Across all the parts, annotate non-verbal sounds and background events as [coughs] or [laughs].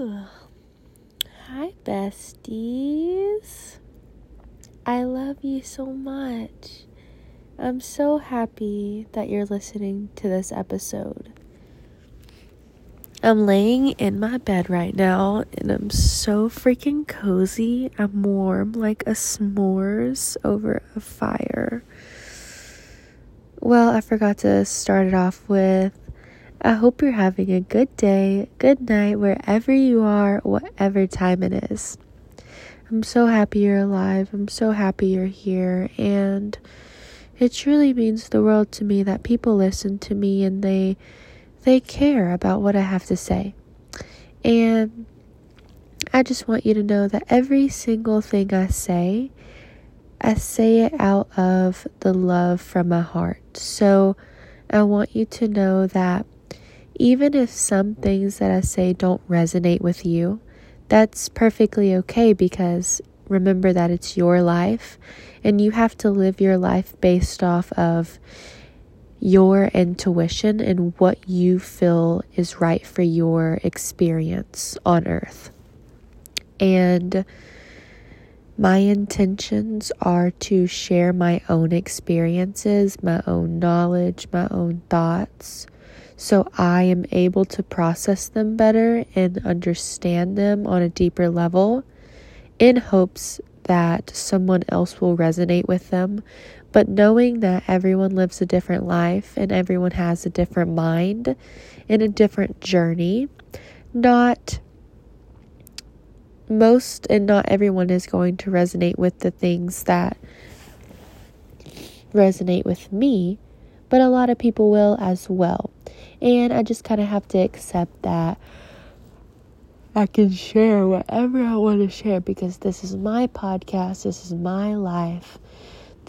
Ooh. Hi, besties. I love you so much. I'm so happy that you're listening to this episode. I'm laying in my bed right now and I'm so freaking cozy. I'm warm like a s'mores over a fire. Well, I forgot to start it off with I hope you're having a good day, good night, wherever you are, whatever time it is. I'm so happy you're alive. I'm so happy you're here. And it truly means the world to me that people listen to me and they they care about what I have to say. And I just want you to know that every single thing I say, I say it out of the love from my heart. So I want you to know that even if some things that I say don't resonate with you, that's perfectly okay because remember that it's your life and you have to live your life based off of your intuition and what you feel is right for your experience on earth. And my intentions are to share my own experiences, my own knowledge, my own thoughts, so I am able to process them better and understand them on a deeper level in hopes that someone else will resonate with them but knowing that everyone lives a different life and everyone has a different mind and a different journey, not most and not everyone is going to resonate with the things that resonate with me, but a lot of people will as well. And I just kind of have to accept that I can share whatever I want to share because this is my podcast, this is my life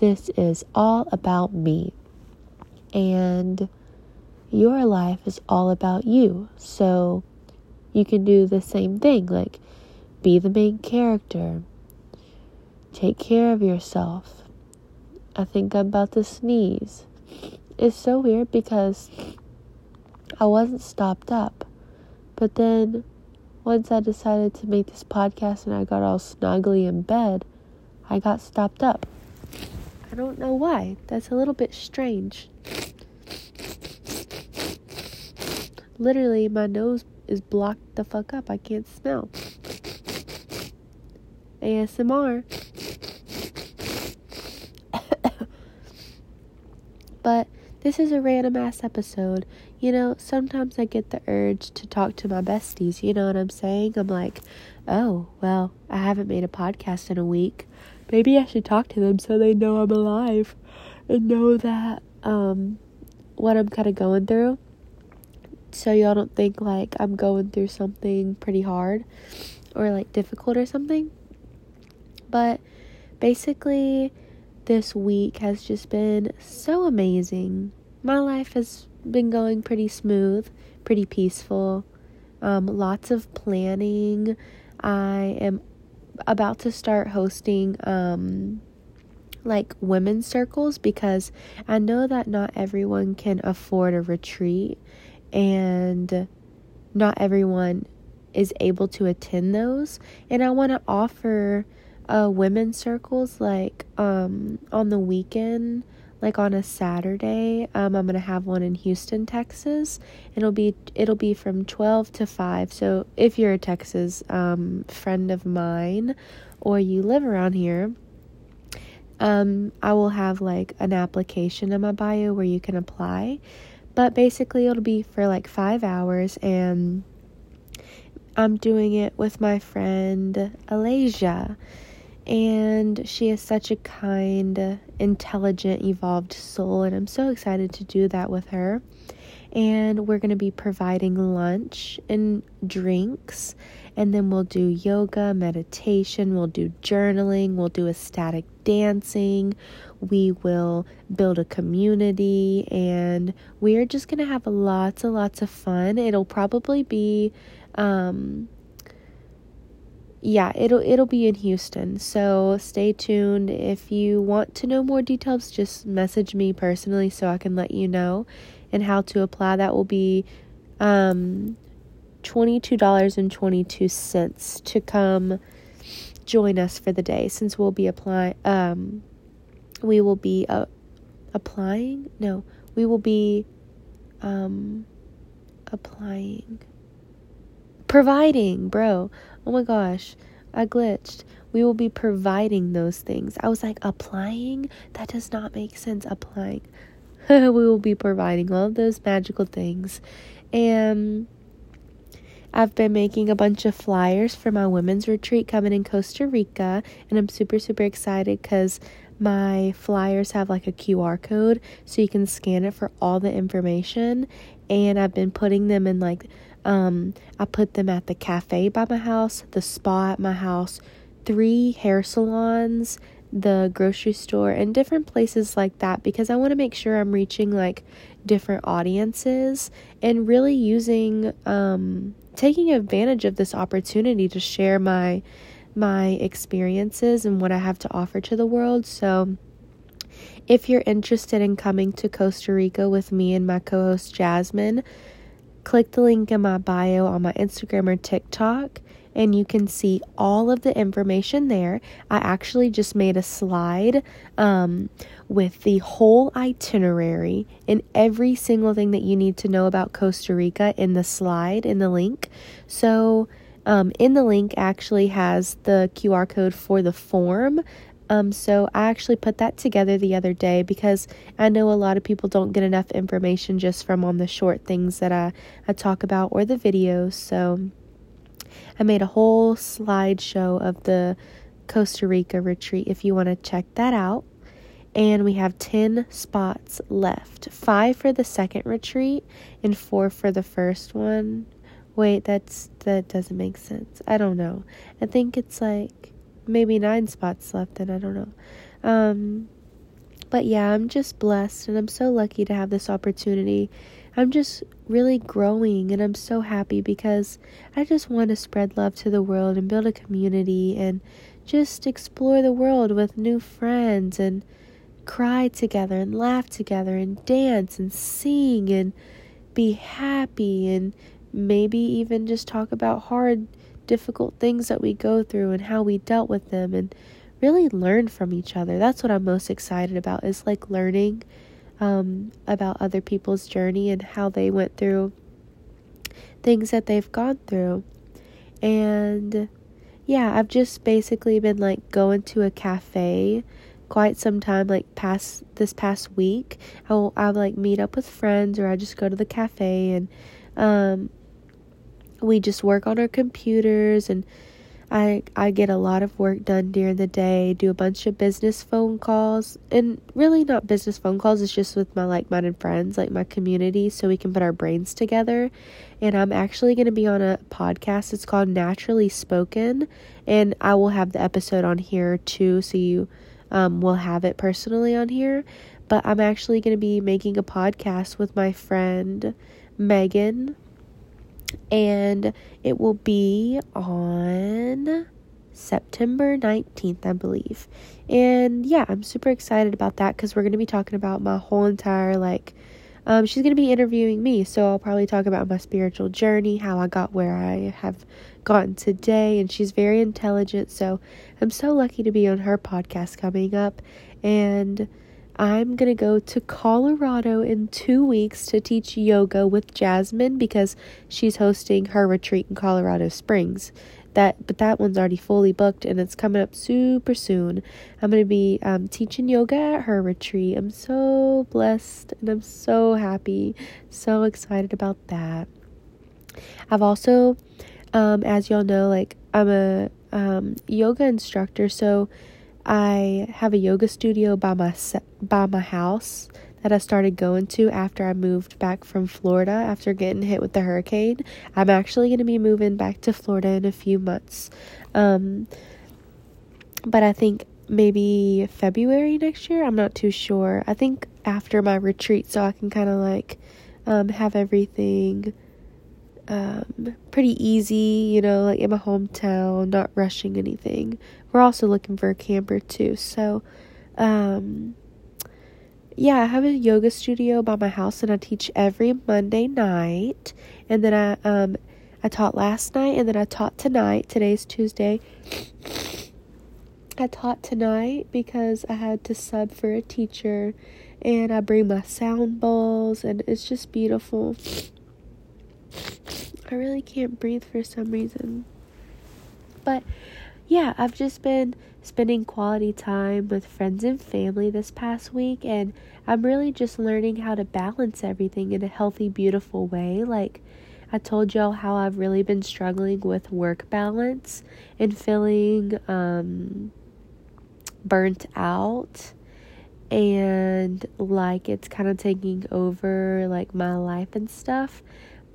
this is all about me. And your life is all about you. So you can do the same thing like be the main character, take care of yourself. I think I'm about to sneeze. It's so weird because I wasn't stopped up. But then once I decided to make this podcast and I got all snuggly in bed, I got stopped up. I don't know why. That's a little bit strange. Literally, my nose is blocked the fuck up. I can't smell. ASMR. [coughs] but this is a random ass episode. You know, sometimes I get the urge to talk to my besties. You know what I'm saying? I'm like, oh, well, I haven't made a podcast in a week. Maybe I should talk to them so they know I'm alive and know that um what I'm kind of going through. So y'all don't think like I'm going through something pretty hard or like difficult or something. But basically this week has just been so amazing. My life has been going pretty smooth, pretty peaceful. Um, lots of planning. I am about to start hosting um like women's circles because I know that not everyone can afford a retreat and not everyone is able to attend those and I want to offer uh women's circles like um on the weekend like on a Saturday. Um, I'm gonna have one in Houston, Texas. It'll be it'll be from 12 to 5. So if you're a Texas um, friend of mine or you live around here, um, I will have like an application in my bio where you can apply. But basically, it'll be for like five hours, and I'm doing it with my friend Alasia and she is such a kind, intelligent, evolved soul, and I'm so excited to do that with her. And we're going to be providing lunch and drinks, and then we'll do yoga, meditation, we'll do journaling, we'll do ecstatic dancing, we will build a community, and we are just going to have lots and lots of fun. It'll probably be um, yeah, it'll it'll be in Houston. So stay tuned. If you want to know more details, just message me personally so I can let you know and how to apply. That will be um $22.22 to come join us for the day since we'll be applying um we will be uh, applying no we will be um applying providing bro oh my gosh i glitched. We will be providing those things. I was like applying? That does not make sense applying. [laughs] We will be providing all of those magical things. And I've been making a bunch of flyers for my women's retreat coming in Costa Rica, and I'm super, super excited because my flyers have like a QR code so you can scan it for all the information. And I've been putting them in like, um, I put them at the cafe by my house, the spa at my house, three hair salons, the grocery store, and different places like that because I want to make sure I'm reaching like different audiences and really using, um, taking advantage of this opportunity to share my my experiences and what I have to offer to the world. So if you're interested in coming to Costa Rica with me and my co-host Jasmine, click the link in my bio on my Instagram or TikTok and you can see all of the information there. I actually just made a slide um, with the whole itinerary and every single thing that you need to know about Costa Rica in the slide in the link. So, um, in the link actually has the QR code for the form. Um, so I actually put that together the other day because I know a lot of people don't get enough information just from on the short things that I, I talk about or the videos. So I made a whole slideshow of the Costa Rica retreat if you want to check that out. And we have 10 spots left five for the second retreat and four for the first one. Wait, that's that doesn't make sense. I don't know. I think it's like maybe nine spots left, and I don't know. Um, but yeah, I'm just blessed and I'm so lucky to have this opportunity I'm just really growing and I'm so happy because I just want to spread love to the world and build a community and just explore the world with new friends and cry together and laugh together and dance and sing and be happy and maybe even just talk about hard, difficult things that we go through and how we dealt with them and really learn from each other. That's what I'm most excited about is like learning um, about other people's journey and how they went through things that they've gone through. And yeah, I've just basically been like going to a cafe quite some time like past this past week. I'll I'll like meet up with friends or I just go to the cafe and um we just work on our computers and I I get a lot of work done during the day, do a bunch of business phone calls, and really not business phone calls, it's just with my like-minded friends, like my community so we can put our brains together. And I'm actually going to be on a podcast. It's called Naturally Spoken, and I will have the episode on here too so you um, will have it personally on here. But I'm actually going to be making a podcast with my friend Megan and it will be on September 19th, I believe. And yeah, I'm super excited about that because we're going to be talking about my whole entire, like, um, she's going to be interviewing me. So I'll probably talk about my spiritual journey, how I got where I have gotten today. And she's very intelligent. So I'm so lucky to be on her podcast coming up. And I'm going to go to Colorado in two weeks to teach yoga with Jasmine because she's hosting her retreat in Colorado Springs. That, but that one's already fully booked and it's coming up super soon. I'm going to be um, teaching yoga at her retreat. I'm so blessed and I'm so happy, so excited about that. I've also, um, as y'all know, like I'm a um, yoga instructor, so I have a yoga studio by my by my house that I started going to after I moved back from Florida after getting hit with the hurricane. I'm actually going to be moving back to Florida in a few months. Um, but I think maybe February next year. I'm not too sure. I think after my retreat so I can kind of like um, have everything um, pretty easy, you know, like in my hometown, not rushing anything. We're also looking for a camper too. So, um, yeah, I have a yoga studio by my house and I teach every Monday night. And then I, um, I taught last night and then I taught tonight. Today's Tuesday. I taught tonight because I had to sub for a teacher and I bring my sound bowls and it's just beautiful. I really can't breathe for some reason. But yeah, I've just been spending quality time with friends and family this past week, and I'm really just learning how to balance everything in a healthy, beautiful way. Like, I told y'all how I've really been struggling with work balance and feeling um, burnt out and like it's kind of taking over like my life and stuff.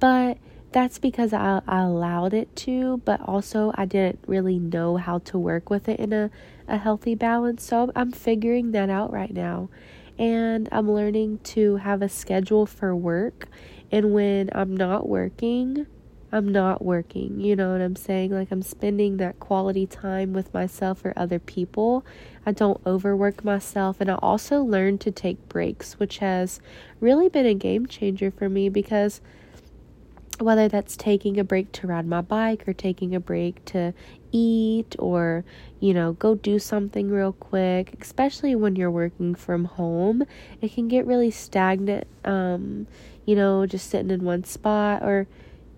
But that's because I, I allowed it to, but also I didn't really know how to work with it in a, a healthy balance. So I'm figuring that out right now. And I'm learning to have a schedule for work. And when I'm not working, I'm not working. You know what I'm saying? Like I'm spending that quality time with myself or other people. I don't overwork myself. And I also learned to take breaks, which has really been a game changer for me because whether that's taking a break to ride my bike or taking a break to eat or you know go do something real quick especially when you're working from home it can get really stagnant um you know just sitting in one spot or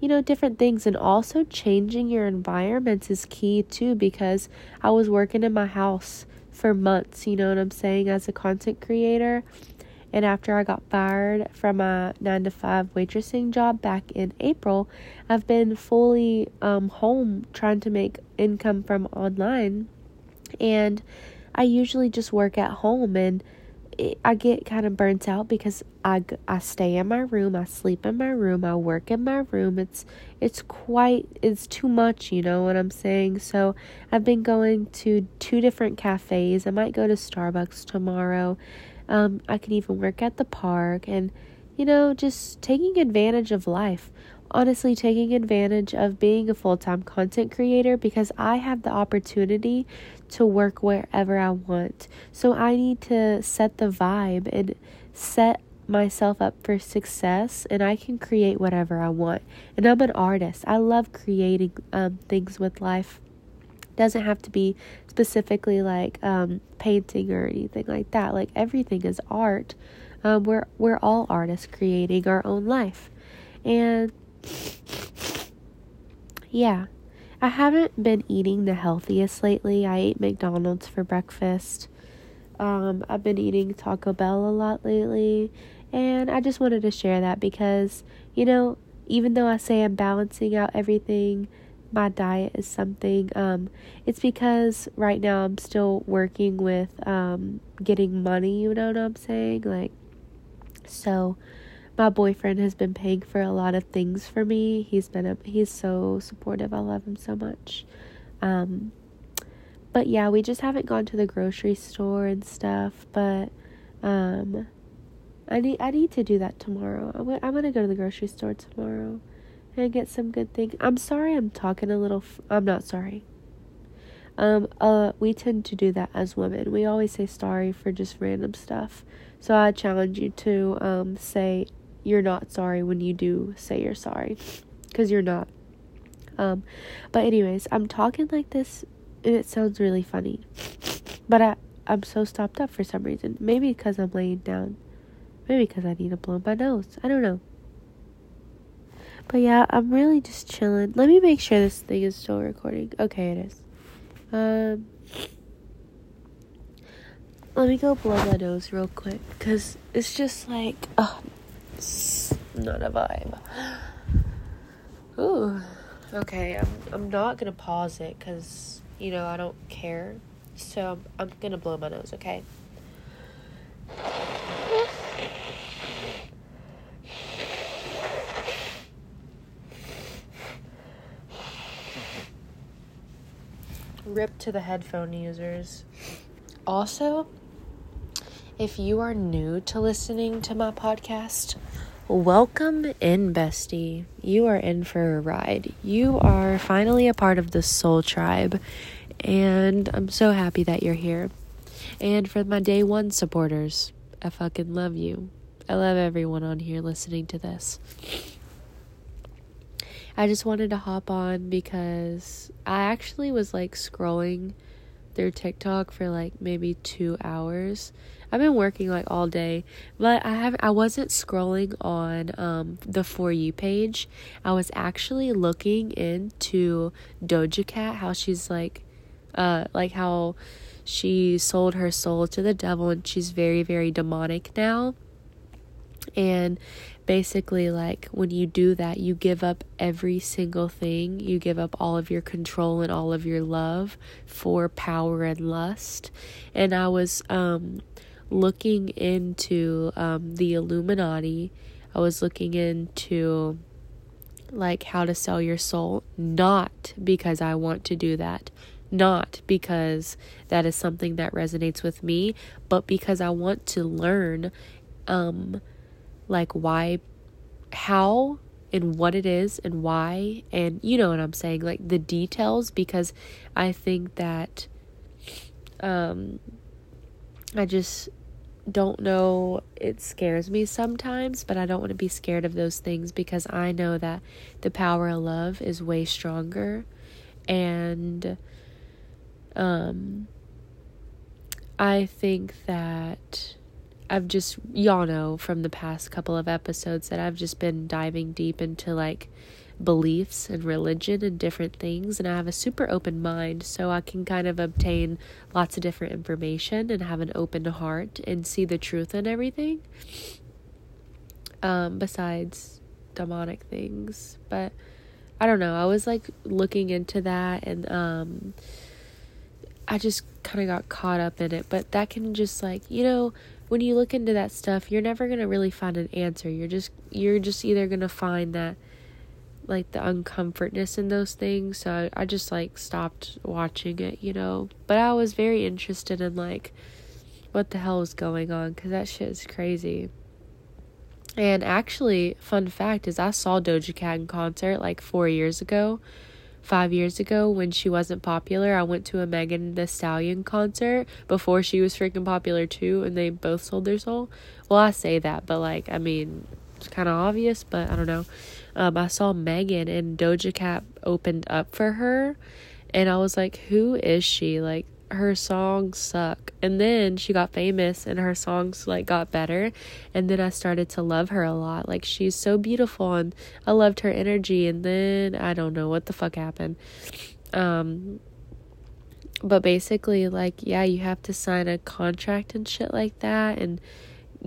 you know different things. And also changing your environments is key too because I was working in my house for months you know what I'm saying as a content creator and after I got fired from a nine to five waitressing job back in April, I've been fully um, home trying to make income from online. And I usually just work at home and it, I get kind of burnt out because I, I stay in my room, I sleep in my room, I work in my room. It's it's quite it's too much, you know what I'm saying? So I've been going to two different cafes. I might go to Starbucks tomorrow um, I could even work at the park and, you know, just taking advantage of life. Honestly, taking advantage of being a full time content creator because I have the opportunity to work wherever I want. So I need to set the vibe and set myself up for success and I can create whatever I want. And I'm an artist. I love creating um, things with life doesn't have to be specifically like um, painting or anything like that. Like everything is art. Um, we're we're all artists creating our own life, and yeah, I haven't been eating the healthiest lately. I ate McDonald's for breakfast. Um, I've been eating Taco Bell a lot lately, and I just wanted to share that because you know, even though I say I'm balancing out everything my diet is something um it's because right now I'm still working with um getting money, you know what I'm saying? Like so my boyfriend has been paying for a lot of things for me. He's been a, he's so supportive. I love him so much. Um but yeah, we just haven't gone to the grocery store and stuff, but um I need I need to do that tomorrow. I'm, I'm to go to the grocery store tomorrow and get some good things. I'm sorry I'm talking a little f- I'm not sorry. Um uh we tend to do that as women. We always say sorry for just random stuff. So I challenge you to um say you're not sorry when you do say you're sorry cuz you're not. Um but anyways, I'm talking like this and it sounds really funny. But I I'm so stopped up for some reason. Maybe because I'm laying down. Maybe because I need to blow my nose. I don't know. But yeah, I'm really just chilling. Let me make sure this thing is still recording. Okay, it is. Um, let me go blow my nose real quick because it's just like, oh, it's not a vibe. Ooh, okay. I'm I'm not gonna pause it because you know I don't care. So I'm, I'm gonna blow my nose. Okay. Rip to the headphone users. Also, if you are new to listening to my podcast, welcome in, bestie. You are in for a ride. You are finally a part of the Soul Tribe, and I'm so happy that you're here. And for my day one supporters, I fucking love you. I love everyone on here listening to this. I just wanted to hop on because I actually was like scrolling through TikTok for like maybe 2 hours. I've been working like all day, but I have I wasn't scrolling on um the for you page. I was actually looking into Doja Cat how she's like uh like how she sold her soul to the devil and she's very very demonic now. And basically like when you do that you give up every single thing. You give up all of your control and all of your love for power and lust. And i was um looking into um the illuminati. I was looking into like how to sell your soul. Not because i want to do that. Not because that is something that resonates with me but because i want to learn um like why, how, and what it is and why, and you know what I'm saying, like the details, because I think that, um, I just don't know. It scares me sometimes, but I don't want to be scared of those things because I know that the power of love is way stronger. And um, I think that I've just, y'all know from the past couple of episodes that I've just been diving deep into like beliefs and religion and different things. And I have a super open mind, so I can kind of obtain lots of different information and have an open heart and see the truth in everything. Um, besides demonic things. But I don't know. I was like looking into that and, um, I just kind of got caught up in it. But that can just like, you know, when you look into that stuff, you're never going to really find an answer. You're just you're just either going to find that like the uncomfortness in those things. So I, I just like stopped watching it, you know. But I was very interested in like what the hell is going on cuz that shit is crazy. And actually, fun fact is I saw Doja Cat in concert like 4 years ago five years ago when she wasn't popular, I went to a Megan Thee Stallion concert before she was freaking popular too, and they both sold their soul. Well, I say that, but like, I mean, it's kind of obvious, but I don't know. Um, I saw Megan and Doja Cat opened up for her, and I was like, who is she? Like, her songs suck. And then she got famous and her songs like got better. And then I started to love her a lot. Like she's so beautiful and I loved her energy and then I don't know what the fuck happened. Um but basically like yeah, you have to sign a contract and shit like that and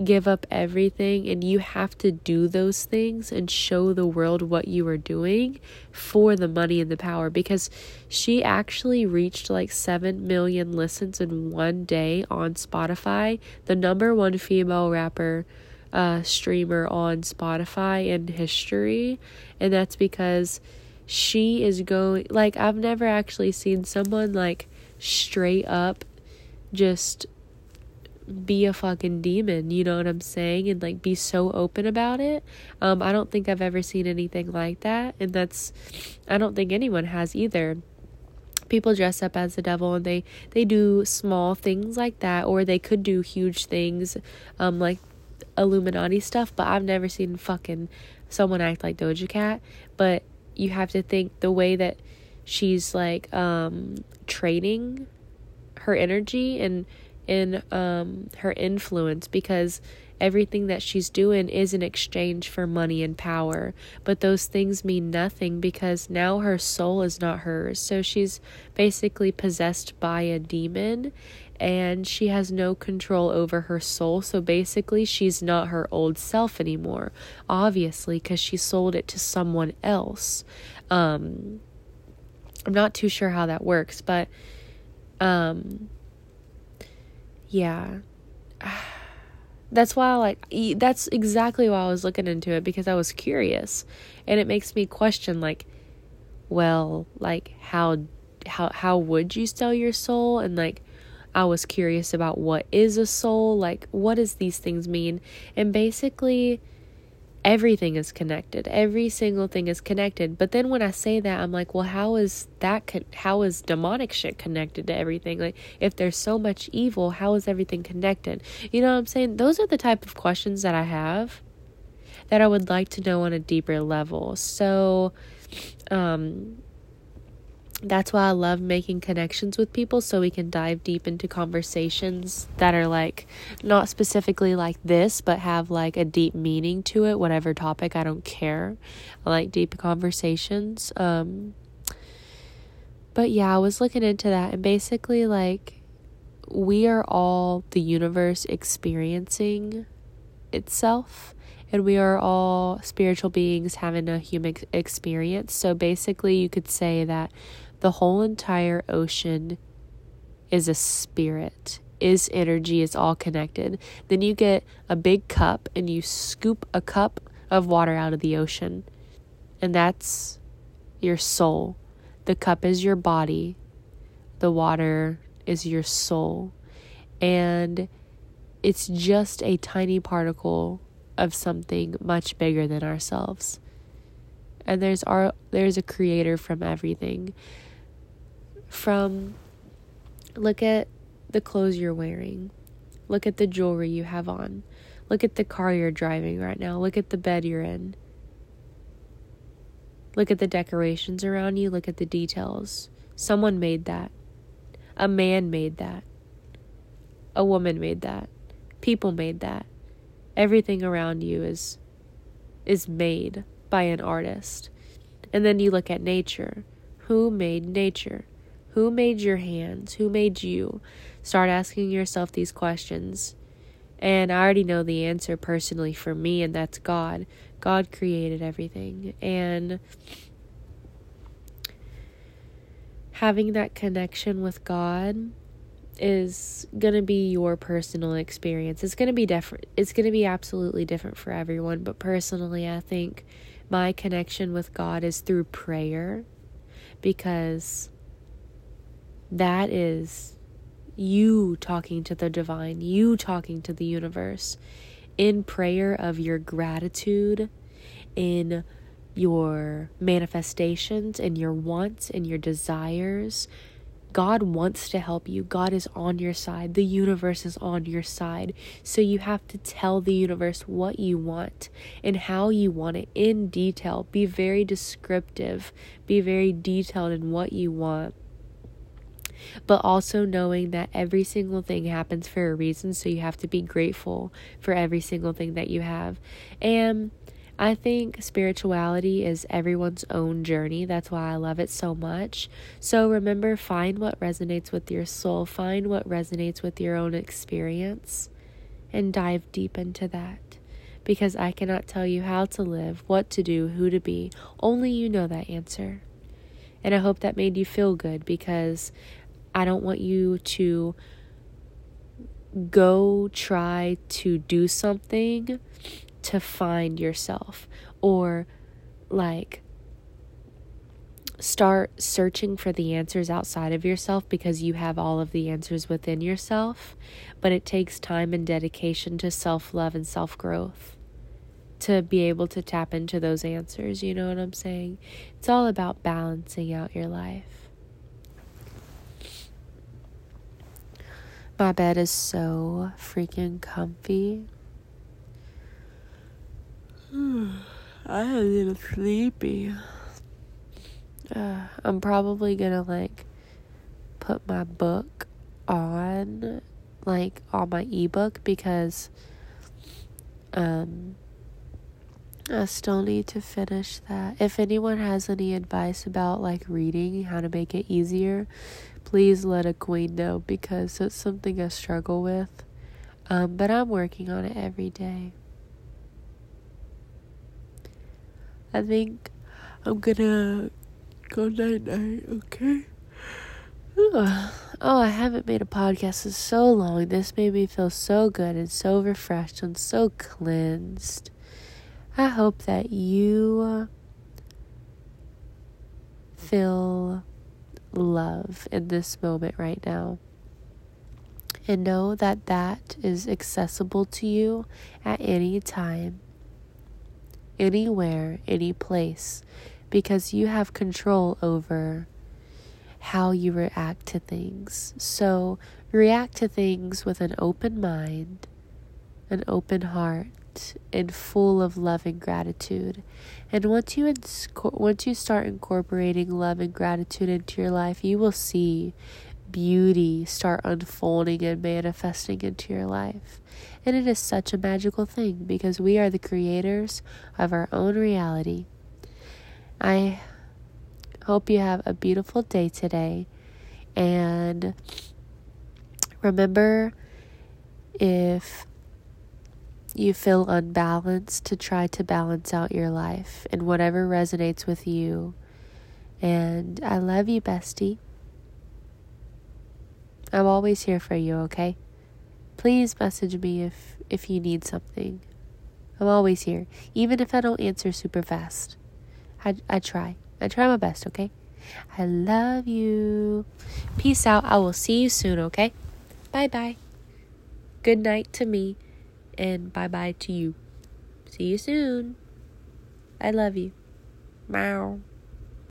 give up everything and you have to do those things and show the world what you are doing for the money and the power. Because she actually reached like 7 million listens in one day on Spotify the number one female rapper uh streamer on Spotify in history. And that's because she is going like I've never actually seen someone like straight up just be a fucking demon, you know what I'm saying? And like be so open about it. Um, I don't think I've ever seen anything like that. And that's, I don't think anyone has either. People dress up as the devil and they, they do small things like that, or they could do huge things, um, like Illuminati stuff, but I've never seen fucking someone act like Doja Cat. But you have to think the way that she's like, um, training her energy and in um, her influence because everything that she's doing is in exchange for money and power. But those things mean nothing because now her soul is not hers. So she's basically possessed by a demon and she has no control over her soul. So basically, she's not her old self anymore, obviously, because she sold it to someone else. Um, I'm not too sure how that works, but um, yeah. [sighs] That's why I like that's exactly why I was looking into it because I was curious and it makes me question like well, like how how how would you sell your soul and like I was curious about what is a soul, like what does these things mean? And basically everything is connected. Every single thing is connected. But then when I say that, I'm like, well, how is that? Con- how is demonic shit connected to everything? Like, if there's so much evil, how is everything connected? You know what I'm saying? Those are the type of questions that I have that I would like to know on a deeper level. So, Um, that's why I love making connections with people so we can dive deep into conversations that are like not specifically like this, but have like a deep meaning to it, whatever topic, I don't care. I like deep conversations. Um, but yeah, I was looking into that and basically like we are all the universe experiencing itself and we are all spiritual beings having a human experience. So basically, you could say that the whole entire ocean is a spirit, is energy, is all connected. Then you get a big cup and you scoop a cup of water out of the ocean, and that's your soul. The cup is your body, the water is your soul. And it's just a tiny particle of something much bigger than ourselves. And there's our there's a creator from everything from look at the clothes you're wearing, look at the jewelry you have on, look at the car you're driving right now, look at the bed you're in. Look at the decorations around you, look at the details. Someone made that. A man made that. A woman made that. People made that. Everything around you is is made by an artist. And then you look at nature. Who made nature? Who made your hands? Who made you? Start asking yourself these questions. And I already know the answer personally for me, and that's God. God created everything. And having that connection with God is going to be your personal experience. It's going to be different. It's going to be absolutely different for everyone, but personally, I think my connection with God is through prayer because that is you talking to the divine, you talking to the universe in prayer of your gratitude, in your manifestations, in your wants and your desires. God wants to help you. God is on your side. The universe is on your side. So you have to tell the universe what you want and how you want it in detail. Be very descriptive, be very detailed in what you want but also knowing that every single thing happens for a reason. So you have to be grateful for every single thing that you have. And I think spirituality is everyone's own journey. That's why I love it so much. So remember, find what resonates with your soul, find what resonates with your own experience, and dive deep into that. Because I cannot tell you how to live, what to do, who to be. Only you know that answer. And I hope that made you feel good because I don't want you to go try to do something to find yourself or like start searching for the answers outside of yourself because you have all of the answers within yourself. But it takes time and dedication to self love and self growth to be able to tap into those answers. You know what I'm saying? It's all about balancing out your life. My bed is so freaking comfy. [sighs] I am a little sleepy. Uh, I'm probably gonna like put my book on, like on my ebook because um I still need to finish that. If anyone has any advice about like reading, how to make it easier, please let a queen know because it's something I struggle with. Um, but I'm working on it every day. I think I'm gonna go night night, okay? Oh, I haven't made a podcast in so long. This made me feel so good and so refreshed and so cleansed. I hope that you feel love in this moment right now. And know that that is accessible to you at any time, anywhere, any place, because you have control over how you react to things. So react to things with an open mind, an open heart, and full of love and gratitude. And once you ins- once you start incorporating love and gratitude into your life, you will see beauty start unfolding and manifesting into your life. And it is such a magical thing because we are the creators of our own reality. I hope you have a beautiful day today. And remember if you feel unbalanced to try to balance out your life and whatever resonates with you. And I love you, bestie. I'm always here for you, okay? Please message me if if you need something. I'm always here, even if I don't answer super fast. I I try. I try my best, okay? I love you. Peace out. I will see you soon, okay? Bye bye. Good night to me and bye bye to you. See you soon. I love you. Meow.